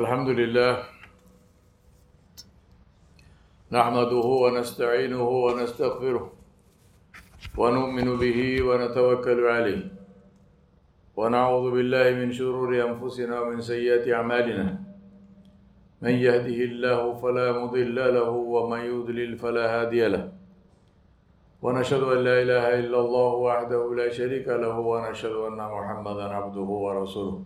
الحمد لله نحمده ونستعينه ونستغفره ونؤمن به ونتوكل عليه ونعوذ بالله من شرور أنفسنا ومن سيئات أعمالنا من يهده الله فلا مضل له ومن يضلل فلا هادي له ونشهد أن لا إله إلا الله وحده لا شريك له ونشهد أن محمدا عبده ورسوله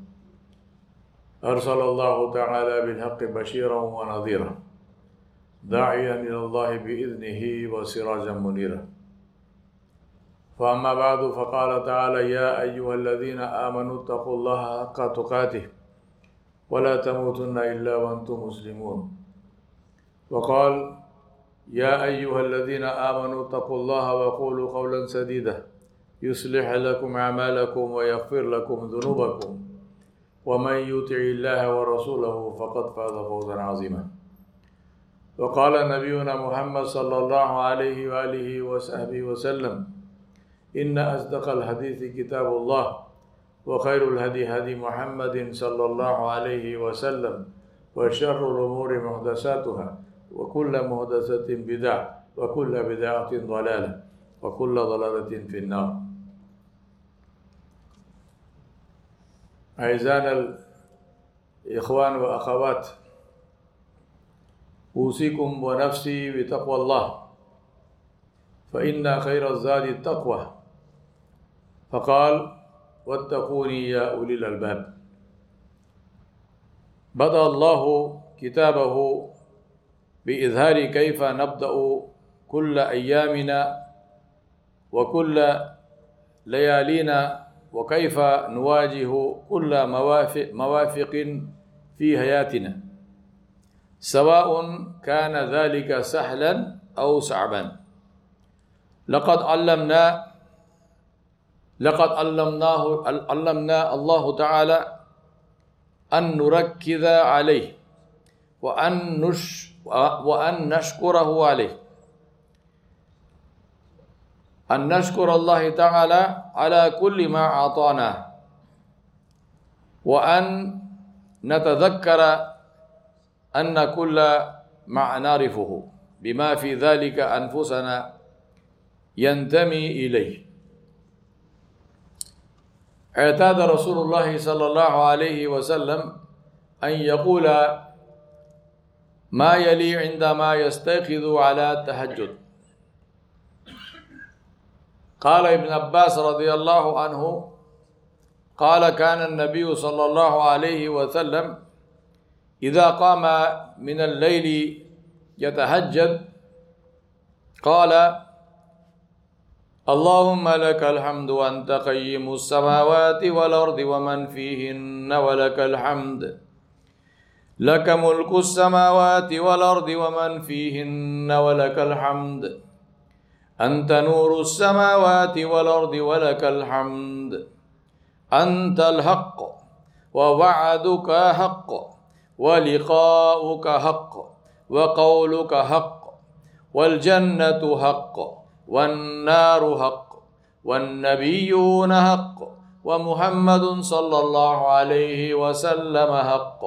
أرسل الله تعالى بالحق بشيرا ونذيرا داعيا إلى الله بإذنه وسراجا منيرا. فأما بعد فقال تعالى يا أيها الذين آمنوا اتقوا الله حق تقاته ولا تموتن إلا وأنتم مسلمون. وقال يا أيها الذين آمنوا اتقوا الله وقولوا قولا سديدا يصلح لكم أعمالكم ويغفر لكم ذنوبكم. ومن يطع الله ورسوله فقد فاز فوزا عظيما. وقال نبينا محمد صلى الله عليه وآله وصحبه وسلم إن أصدق الحديث كتاب الله وخير الهدي هدي محمد صلى الله عليه وسلم وشر الأمور محدثاتها وكل محدثة بدعة وكل بدعة ضلالة وكل ضلالة في النار. أعزائنا الإخوان وأخوات أوصيكم ونفسي بتقوى الله فإن خير الزاد التقوى. فقال واتقوني يا أولي الألباب. بدأ الله كتابه بإظهار كيف نبدأ كل أيامنا وكل ليالينا وكيف نواجه كل موافق, موافق في حياتنا سواء كان ذلك سهلا أو صعبا. لقد علمنا لقد علمناه علمنا الله تعالى أن نركز عليه وأن نش وأن نشكره عليه. أن نشكر الله تعالى على كل ما أعطانا وأن نتذكر أن كل ما نعرفه بما في ذلك أنفسنا ينتمي إليه. اعتاد رسول الله صلى الله عليه وسلم أن يقول ما يلي عندما يستيقظ على التهجد. قال ابن عباس رضي الله عنه قال كان النبي صلى الله عليه وسلم إذا قام من الليل يتهجد قال اللهم لك الحمد وأنت قيم السماوات والأرض ومن فيهن ولك الحمد لك ملك السماوات والأرض ومن فيهن ولك الحمد أنت نور السماوات والأرض ولك الحمد. أنت الحق ووعدك حق ولقاؤك حق وقولك حق والجنة حق والنار حق والنبيون حق ومحمد صلى الله عليه وسلم حق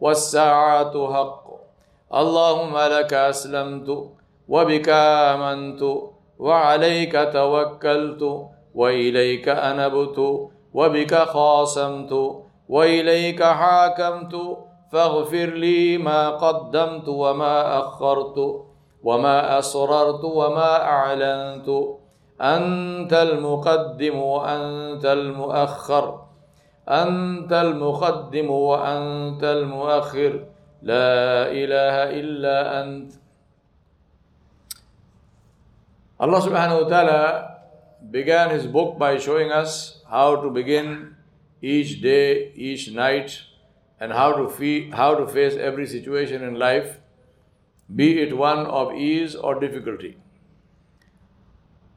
والساعة حق. اللهم لك أسلمت وبك آمنت وعليك توكلت وإليك أنبت وبك خاصمت وإليك حاكمت فاغفر لي ما قدمت وما أخرت وما أسررت وما أعلنت أنت المقدم وأنت المؤخر أنت المقدم وأنت المؤخر لا إله إلا أنت Allah subhanahu wa ta'ala began his book by showing us how to begin each day, each night, and how to, fee- how to face every situation in life, be it one of ease or difficulty.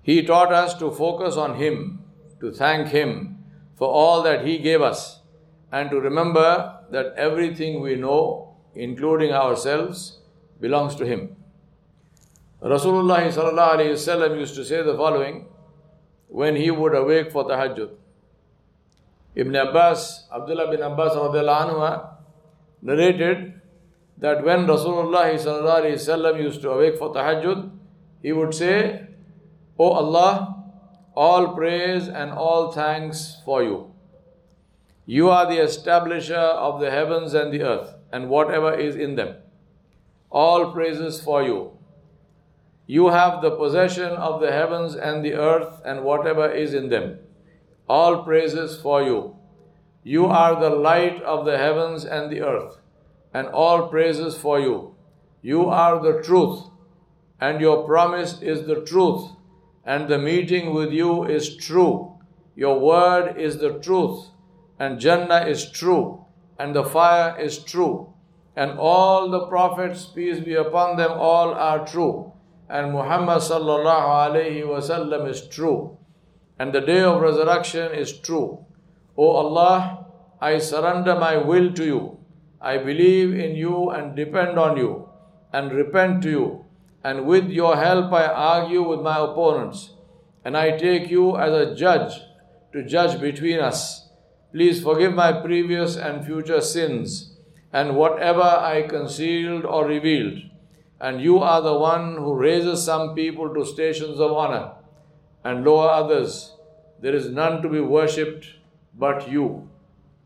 He taught us to focus on Him, to thank Him for all that He gave us, and to remember that everything we know, including ourselves, belongs to Him. Rasulullah sallallahu alayhi used to say the following when he would awake for tahajjud. Ibn Abbas, Abdullah bin Abbas narrated that when Rasulullah used to awake for tahajjud, he would say, O Allah, all praise and all thanks for you. You are the establisher of the heavens and the earth and whatever is in them. All praises for you. You have the possession of the heavens and the earth and whatever is in them. All praises for you. You are the light of the heavens and the earth, and all praises for you. You are the truth, and your promise is the truth, and the meeting with you is true. Your word is the truth, and Jannah is true, and the fire is true, and all the prophets, peace be upon them, all are true and Muhammad sallallahu alayhi wasallam is true and the day of resurrection is true. O Allah, I surrender my will to you. I believe in you and depend on you and repent to you. And with your help, I argue with my opponents. And I take you as a judge to judge between us. Please forgive my previous and future sins and whatever I concealed or revealed and you are the one who raises some people to stations of honor and lower others. There is none to be worshipped but you.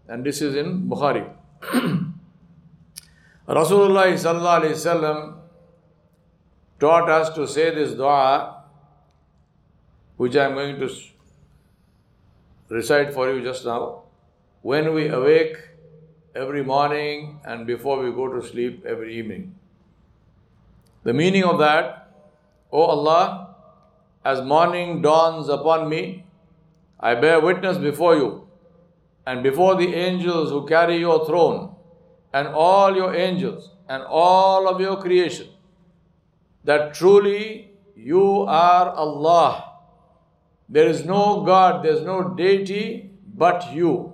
And this is in Bukhari. Rasulullah taught us to say this dua, which I am going to recite for you just now. When we awake every morning and before we go to sleep every evening. The meaning of that, O Allah, as morning dawns upon me, I bear witness before you and before the angels who carry your throne and all your angels and all of your creation that truly you are Allah. There is no God, there is no deity but you,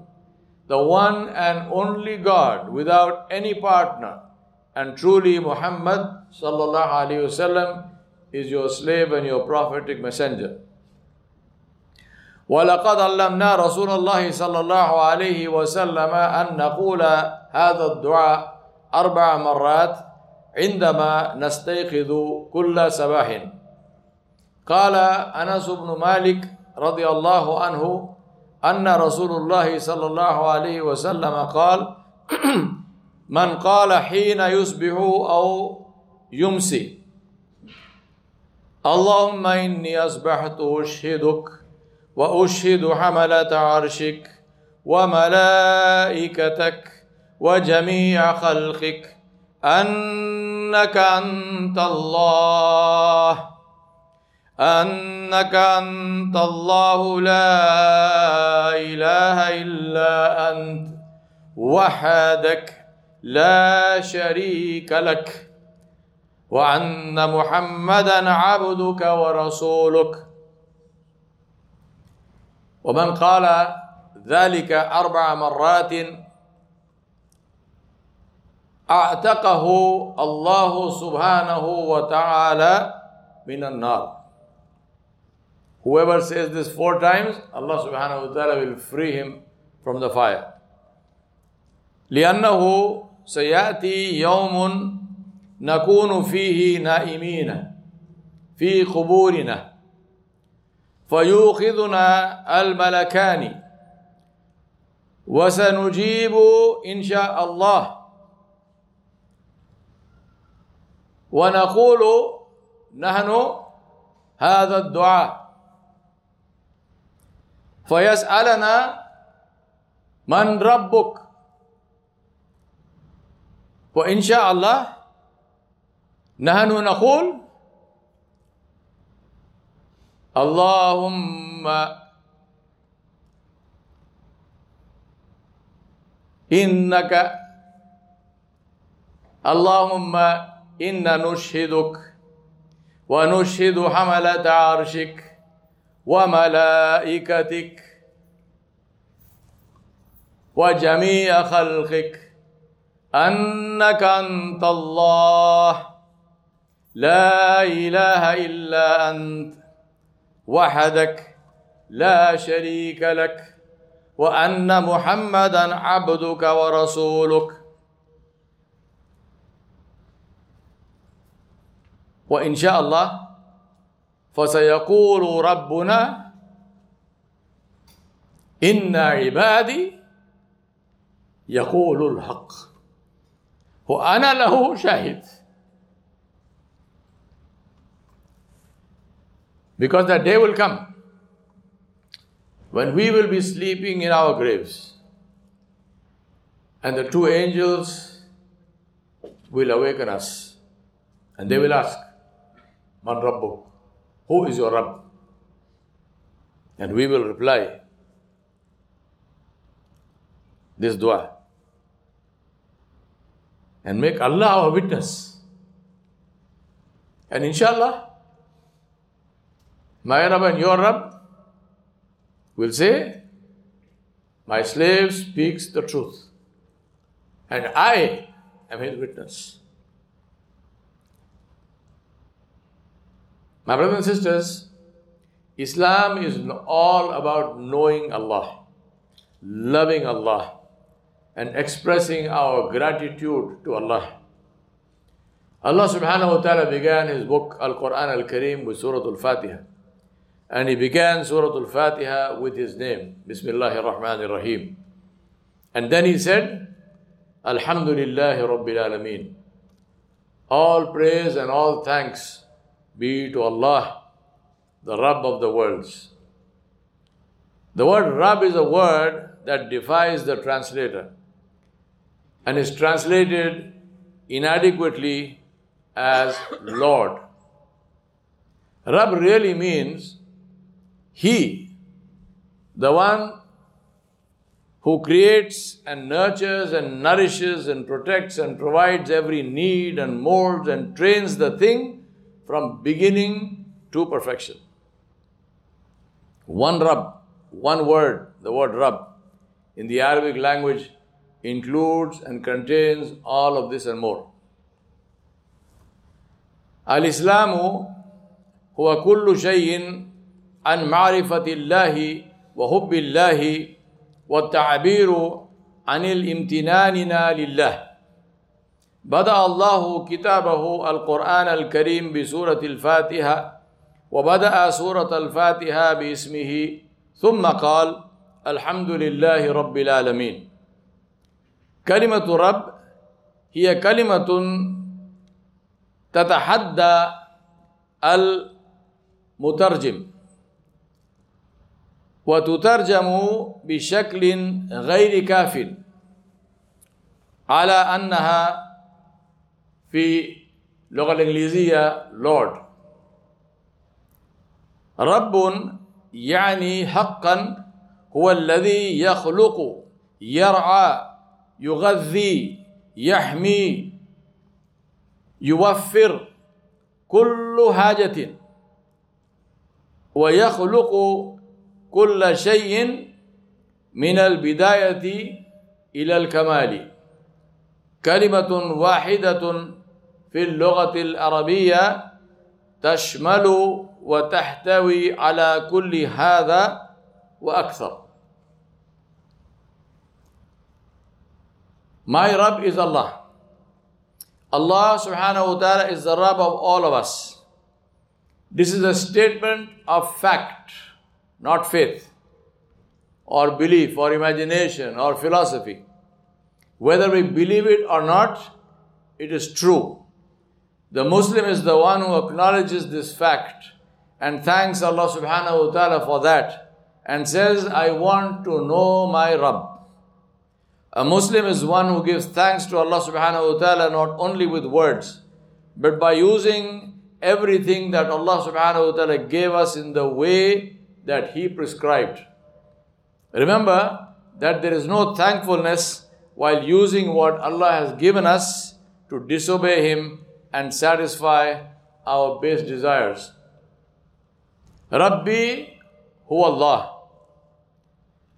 the one and only God without any partner and truly, Muhammad sallallahu alaihi wasallam is your slave and your prophetic messenger. ولقد علمنا رسول الله صلى الله عليه وسلم أن نقول هذا الدعاء أربع مرات عندما نستيقظ كل صباح قال أنس بن مالك رضي الله عنه أن رسول الله صلى الله عليه وسلم قال من قال حين يصبح أو يمسي. اللهم إني أصبحت أشهدك وأشهد حملة عرشك وملائكتك وجميع خلقك. أنك أنت الله. أنك أنت الله. لا إله إلا أنت وحدك. لا شريك لك وأن محمدا عبدك ورسولك ومن قال ذلك أربع مرات أعتقه الله سبحانه وتعالى من النار Whoever says this four times, Allah subhanahu wa ta'ala will free him from the fire. لأنه سيأتي يوم نكون فيه نائمين في قبورنا فيوقظنا الملكان وسنجيب إن شاء الله. ونقول نحن هذا الدعاء. فيسألنا من ربك؟ وإن شاء الله نحن نقول اللهم إنك اللهم إنا نشهدك ونشهد حملة عرشك وملائكتك وجميع خلقك أنك أنت الله. لا إله إلا أنت. وحدك. لا شريك لك. وأن محمدا عبدك ورسولك. وإن شاء الله فسيقول ربنا إن عبادي يقول الحق. وأنا له شاهد Because that day will come when we will be sleeping in our graves and the two angels will awaken us and they will ask, Man Rabbu, who is your Rabb? And we will reply, this dua and make Allah our witness. And inshallah, my Rabb and your Rabb will say, My slave speaks the truth, and I am his witness. My brothers and sisters, Islam is all about knowing Allah, loving Allah, and expressing our gratitude to Allah. Allah subhanahu wa ta'ala began his book Al Quran Al Kareem with Surah Al Fatiha. And he began Surah Al Fatiha with his name, Bismillah ar-Rahman ar-Rahim. And then he said, Alhamdulillah Rabbil Alameen. All praise and all thanks be to Allah, the Rabb of the worlds. The word Rabb is a word that defies the translator and is translated inadequately as Lord. Rab really means He, the one who creates and nurtures and nourishes and protects and provides every need and molds and trains the thing from beginning to perfection. One Rab, one word, the word Rab, in the Arabic language includes and contains all of this and more. الإسلام هو كل شيء عن معرفة الله وحب الله والتعبير عن الامتناننا لله بدأ الله كتابه القرآن الكريم بسورة الفاتحة وبدأ سورة الفاتحة باسمه ثم قال الحمد لله رب العالمين كلمة رب هي كلمة تتحدى المترجم. وتترجم بشكل غير كاف. على أنها في اللغة الإنجليزية Lord. رب يعني حقا هو الذي يخلق يرعى يغذي يحمي يوفر كل حاجة. ويخلق كل شيء من البداية إلى الكمال. كلمة واحدة في اللغة العربية تشمل وتحتوي على كل هذا وأكثر. My Rabb is Allah. Allah subhanahu wa ta'ala is the Rabb of all of us. This is a statement of fact, not faith, or belief, or imagination, or philosophy. Whether we believe it or not, it is true. The Muslim is the one who acknowledges this fact and thanks Allah subhanahu wa ta'ala for that and says, I want to know my Rabb. A Muslim is one who gives thanks to Allah subhanahu wa ta'ala not only with words, but by using everything that Allah subhanahu wa ta'ala gave us in the way that He prescribed. Remember that there is no thankfulness while using what Allah has given us to disobey Him and satisfy our base desires. Rabbi huwa Allah.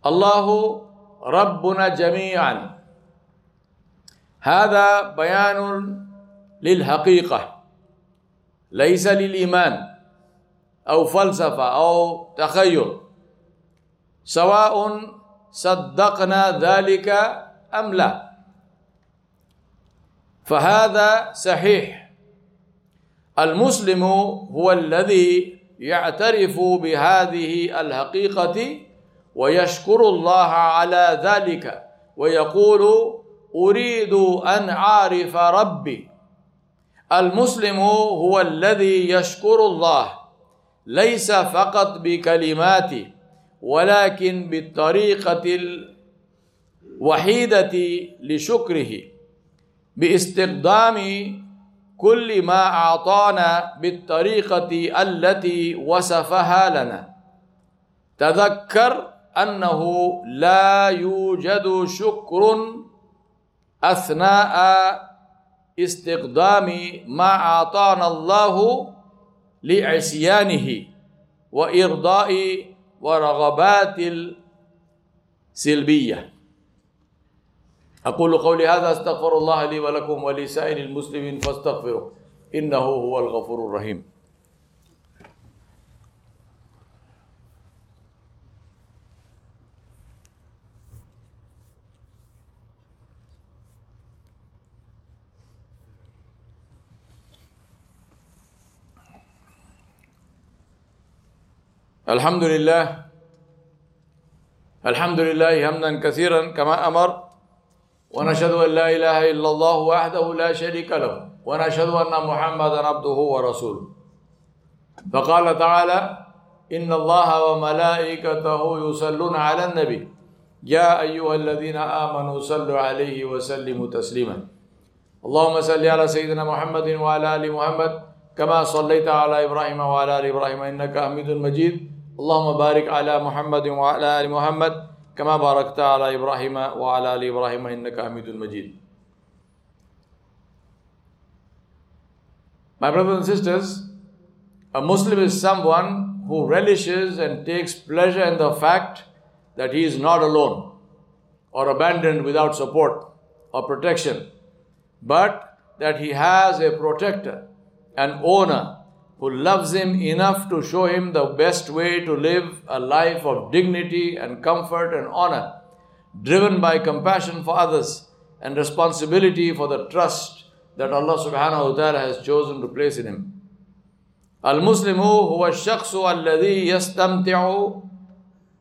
Allahu ربنا جميعا. هذا بيان للحقيقة ليس للإيمان أو فلسفة أو تخيل. سواء صدقنا ذلك أم لا. فهذا صحيح. المسلم هو الذي يعترف بهذه الحقيقة ويشكر الله على ذلك ويقول أريد أن أعرف ربي. المسلم هو الذي يشكر الله ليس فقط بكلمات ولكن بالطريقة الوحيدة لشكره باستخدام كل ما أعطانا بالطريقة التي وصفها لنا. تذكر أنه لا يوجد شكر أثناء استخدام ما أعطانا الله لعصيانه وإرضاء ورغبات السلبية. أقول قولي هذا أستغفر الله لي ولكم ولسائر المسلمين فاستغفروه إنه هو الغفور الرحيم. الحمد لله الحمد لله حمدا كثيرا كما أمر. ونشهد أن لا إله إلا الله وحده لا شريك له. ونشهد أن محمدا عبده ورسوله. فقال تعالى إن الله وملائكته يصلون على النبي. يا أيها الذين آمنوا صلوا عليه وسلموا تسليما. اللهم صل على سيدنا محمد وعلى آل محمد كما صليت على إبراهيم وعلى آل إبراهيم إنك حميد مجيد. اللهم بارك على محمد وعلى آل محمد كما باركت على إبراهيم وعلى آل إبراهيم إنك حميد مجيد My brothers and sisters, a Muslim is someone who relishes and takes pleasure in the fact that he is not alone or abandoned without support or protection, but that he has a protector, an owner who loves him enough to show him the best way to live a life of dignity and comfort and honor, driven by compassion for others and responsibility for the trust that Allah subhanahu wa ta'ala has chosen to place in him. المسلم هو الشخص الذي يستمتع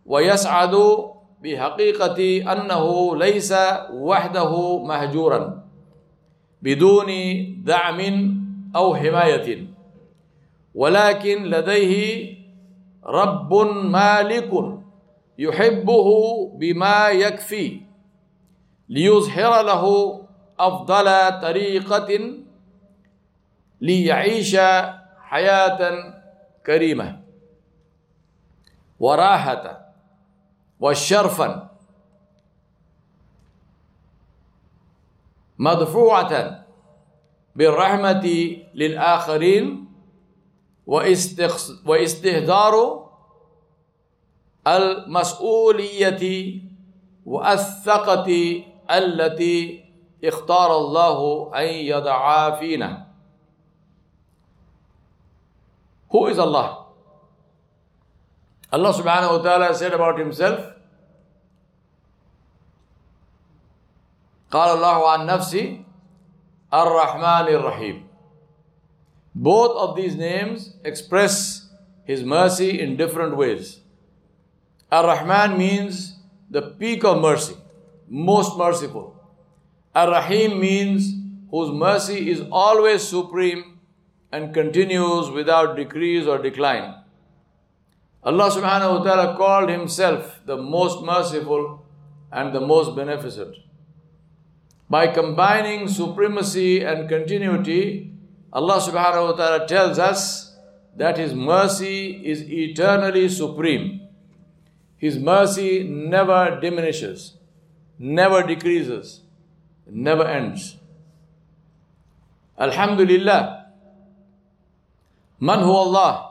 ويسعد بحقيقة أنه ليس وحده مهجورا بدون دعم أو حماية ولكن لديه رب مالك يحبه بما يكفي ليظهر له أفضل طريقة ليعيش حياة كريمة وراحة وشرفا مدفوعة بالرحمة للآخرين واستهدار المسؤولية والثقة التي اختار الله أن يضعها فينا. Who is Allah? Allah subhanahu wa ta'ala said about himself. قال الله عن نفسي الرحمن الرحيم. Both of these names express His mercy in different ways. Ar Rahman means the peak of mercy, most merciful. Ar Rahim means whose mercy is always supreme and continues without decrease or decline. Allah subhanahu wa ta'ala called Himself the most merciful and the most beneficent. By combining supremacy and continuity, Allah subhanahu wa ta'ala tells us that His mercy is eternally supreme. His mercy never diminishes, never decreases, never ends. Alhamdulillah. Man huwa Allah?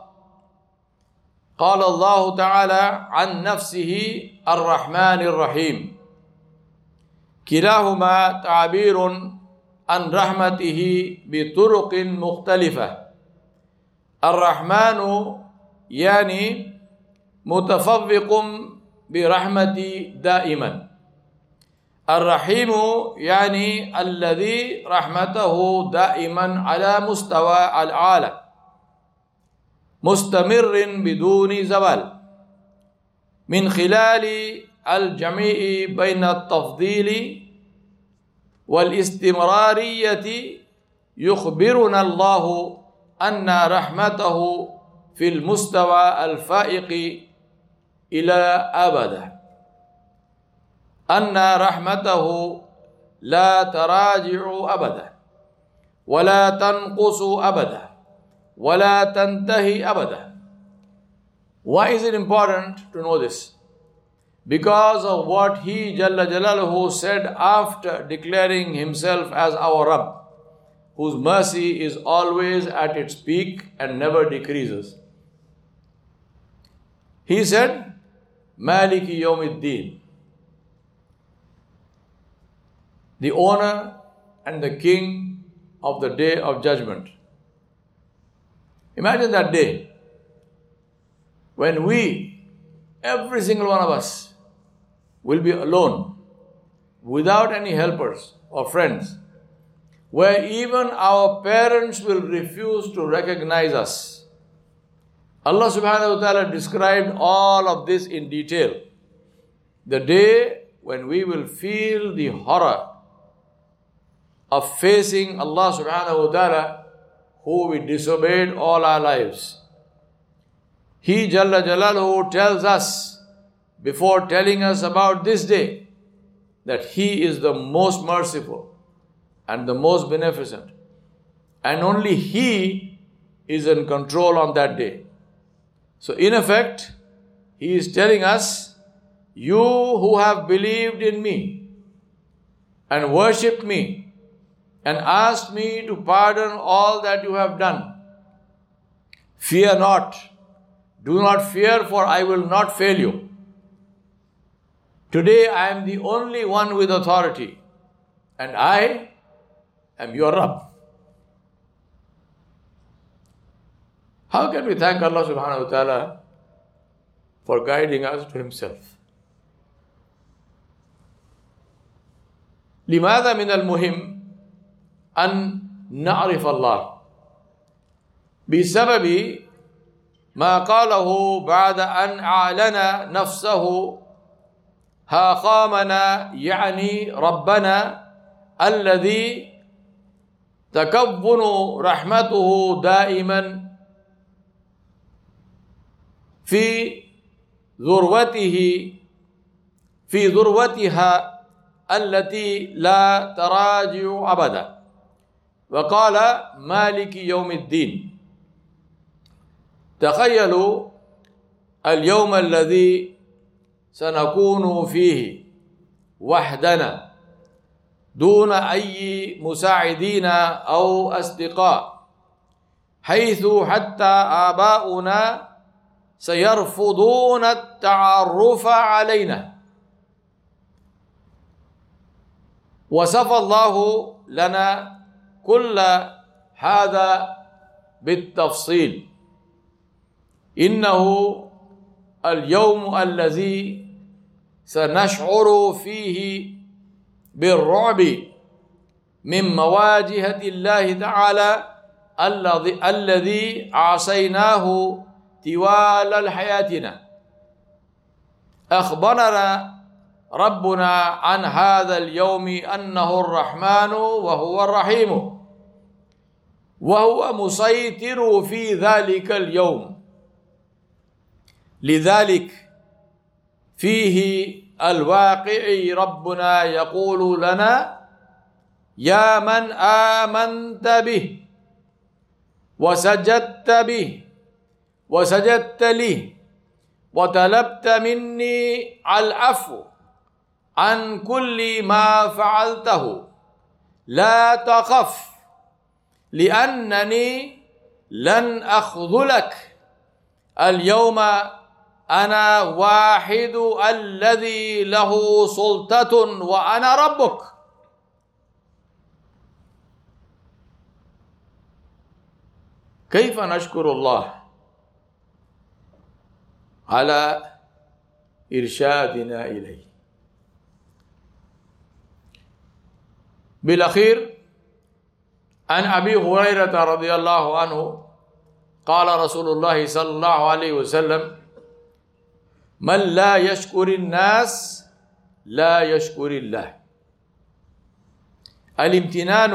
قال الله تعالى عن نفسه الرحمن الرحيم كلاهما تعبير عن رحمته بطرق مختلفة. الرحمن يعني متفوق برحمتي دائما. الرحيم يعني الذي رحمته دائما على مستوى العالم. مستمر بدون زوال. من خلال الجميع بين التفضيل والاستمرارية يخبرنا الله أن رحمته في المستوى الفائق إلى أبدا أن رحمته لا تراجع أبدا ولا تنقص أبدا ولا تنتهي أبدا Why is it important to know this? Because of what he Jalla Jalaluhu said after declaring himself as our Rabb, whose mercy is always at its peak and never decreases. He said, Maliki Yawmiddin, the owner and the king of the day of judgment. Imagine that day when we, every single one of us, will be alone without any helpers or friends, where even our parents will refuse to recognize us. Allah subhanahu wa ta'ala described all of this in detail. The day when we will feel the horror of facing Allah subhanahu wa ta'ala who we disobeyed all our lives. He Jalla Jalaluhu tells us before telling us about this day that He is the most merciful and the most beneficent. And only He is in control on that day. So, in effect, He is telling us, You who have believed in me and worshipped me and asked me to pardon all that you have done, fear not. Do not fear, for I will not fail you. Today I am the only one with authority, and I am your Rabb. How can we thank Allah subhanahu wa ta'ala for guiding us to Himself? لماذا من المهم أن نعرف الله بسبب ما قاله بعد أن أعلن نفسه ها قامنا يعني ربنا الذي تكون رحمته دائما في ذروته في ذروتها التي لا تراجع أبدا. وقال مالك يوم الدين تخيلوا اليوم الذي سنكون فيه وحدنا دون أي مساعدين أو أصدقاء حيث حتى آباؤنا سيرفضون التعرف علينا. وصف الله لنا كل هذا بالتفصيل. إنه اليوم الذي سنشعر فيه بالرعب من مواجهة الله تعالى الذي الذي عصيناه طوال حياتنا أخبرنا ربنا عن هذا اليوم أنه الرحمن وهو الرحيم. وهو مسيطر في ذلك اليوم. لذلك فيه الواقع ربنا يقول لنا يا من آمنت به وسجدت به وسجدت لي وطلبت مني العفو عن كل ما فعلته لا تخف لأنني لن أخذلك اليوم أنا واحد الذي له سلطة وأنا ربك. كيف نشكر الله على إرشادنا إليه؟ بالأخير عن أبي هريرة رضي الله عنه قال رسول الله صلى الله عليه وسلم من لا يشكر الناس لا يشكر الله. الامتنان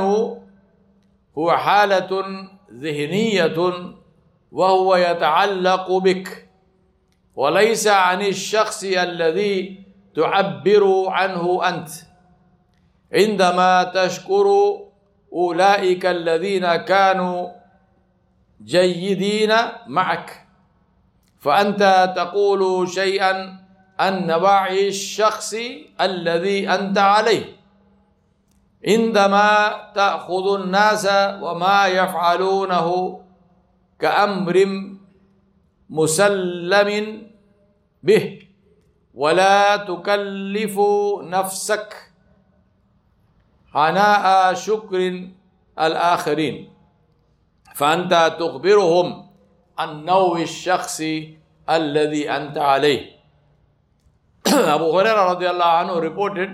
هو حالة ذهنية وهو يتعلق بك وليس عن الشخص الذي تعبر عنه أنت. عندما تشكر أولئك الذين كانوا جيدين معك. فأنت تقول شيئا عن نواع الشخص الذي أنت عليه. عندما تأخذ الناس وما يفعلونه كأمر مسلم به ولا تكلف نفسك عناء شكر الآخرين. فأنت تخبرهم عن نوع الشخص الذي أنت عليه Abu Hurairah radiallahu anhu reported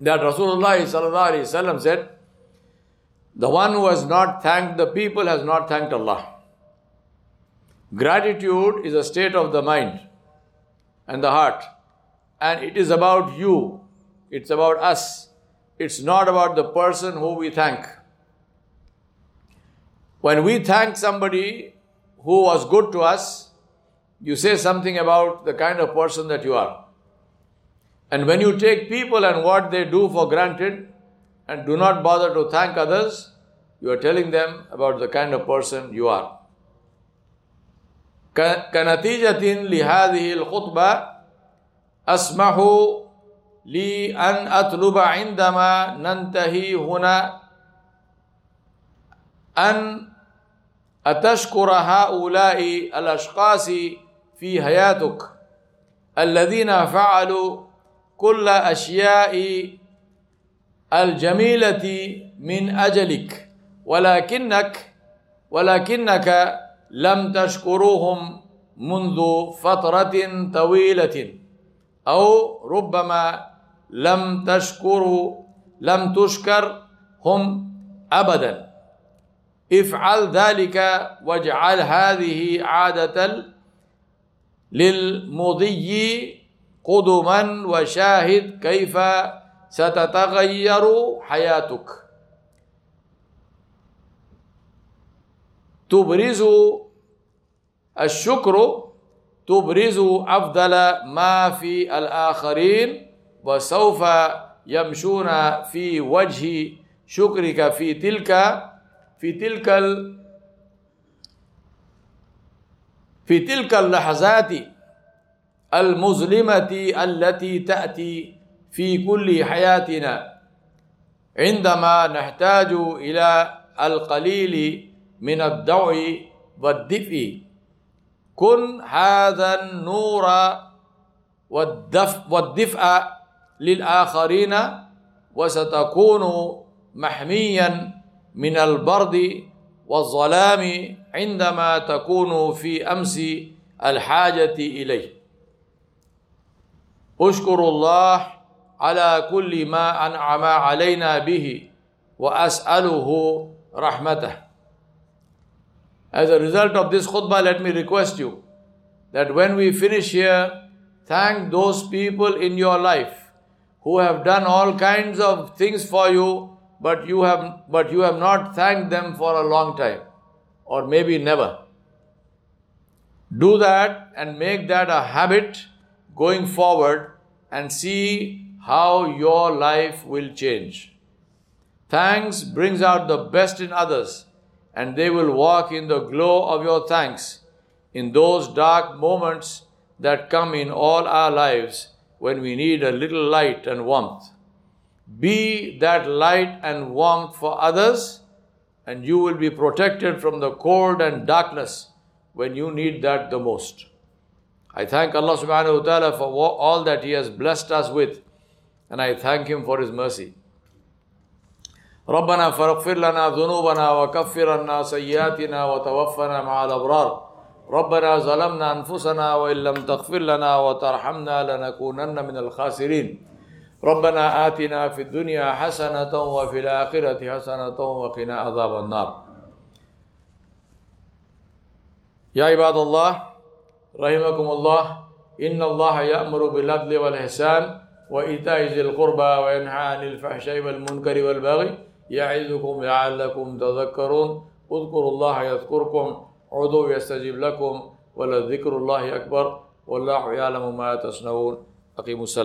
that Rasulullah sallallahu alayhi wasallam said, the one who has not thanked the people has not thanked Allah. Gratitude is a state of the mind and the heart. And it is about you. It's about us. It's not about the person who we thank. When we thank somebody who was good to us, you say something about the kind of person that you are. And when you take people and what they do for granted and do not bother to thank others, you are telling them about the kind of person you are. كنتيجة لهذه الخطبة أسمح لي أن أطلب عندما ننتهي هنا أن أتشكر هؤلاء الأشخاص في حياتك الذين فعلوا كل أشياء الجميلة من أجلك ولكنك ولكنك لم تشكروهم منذ فترة طويلة أو ربما لم تشكروا لم تشكر هم أبدا. افعل ذلك واجعل هذه عادة للمضي قدما وشاهد كيف ستتغير حياتك. تبرز الشكر تبرز أفضل ما في الآخرين وسوف يمشون في وجه شكرك في تلك في تلك في تلك اللحظات المظلمة التي تأتي في كل حياتنا. عندما نحتاج إلى القليل من الضوء والدفء كن هذا النور والدفء, والدفء للآخرين وستكون محميا من البرد والظلام عندما تكون في أمس الحاجة إليه أشكر الله على كل ما أنعم علينا به وأسأله رحمته As a result of this khutbah, let me request you that when we finish here, thank those people in your life who have done all kinds of things for you, but you have, but you have not thanked them for a long time, or maybe never. Do that and make that a habit going forward and see how your life will change. Thanks brings out the best in others and they will walk in the glow of your thanks in those dark moments that come in all our lives when we need a little light and warmth. Be that light and warmth for others, and you will be protected from the cold and darkness when you need that the most. I thank Allah subhanahu wa ta'ala for all that He has blessed us with, and I thank Him for His mercy. ربنا فاغفر لنا ذنوبنا وكفر عنا سيئاتنا وتوفنا مع الأبرار ربنا ظلمنا أنفسنا وإن لم تغفر لنا وترحمنا لنكونن من الخاسرين ربنا آتنا في الدنيا حسنة وفي الآخرة حسنة وقنا عذاب النار. يا عباد الله رحمكم الله إن الله يأمر بالعدل والإحسان وإيتاء ذي القربى وينهى عن الفحشاء والمنكر والبغي يعظكم لعلكم تذكرون. اذكروا الله يذكركم عدوا يستجيب لكم ولذكر الله أكبر والله يعلم ما تصنعون. أقيموا السلام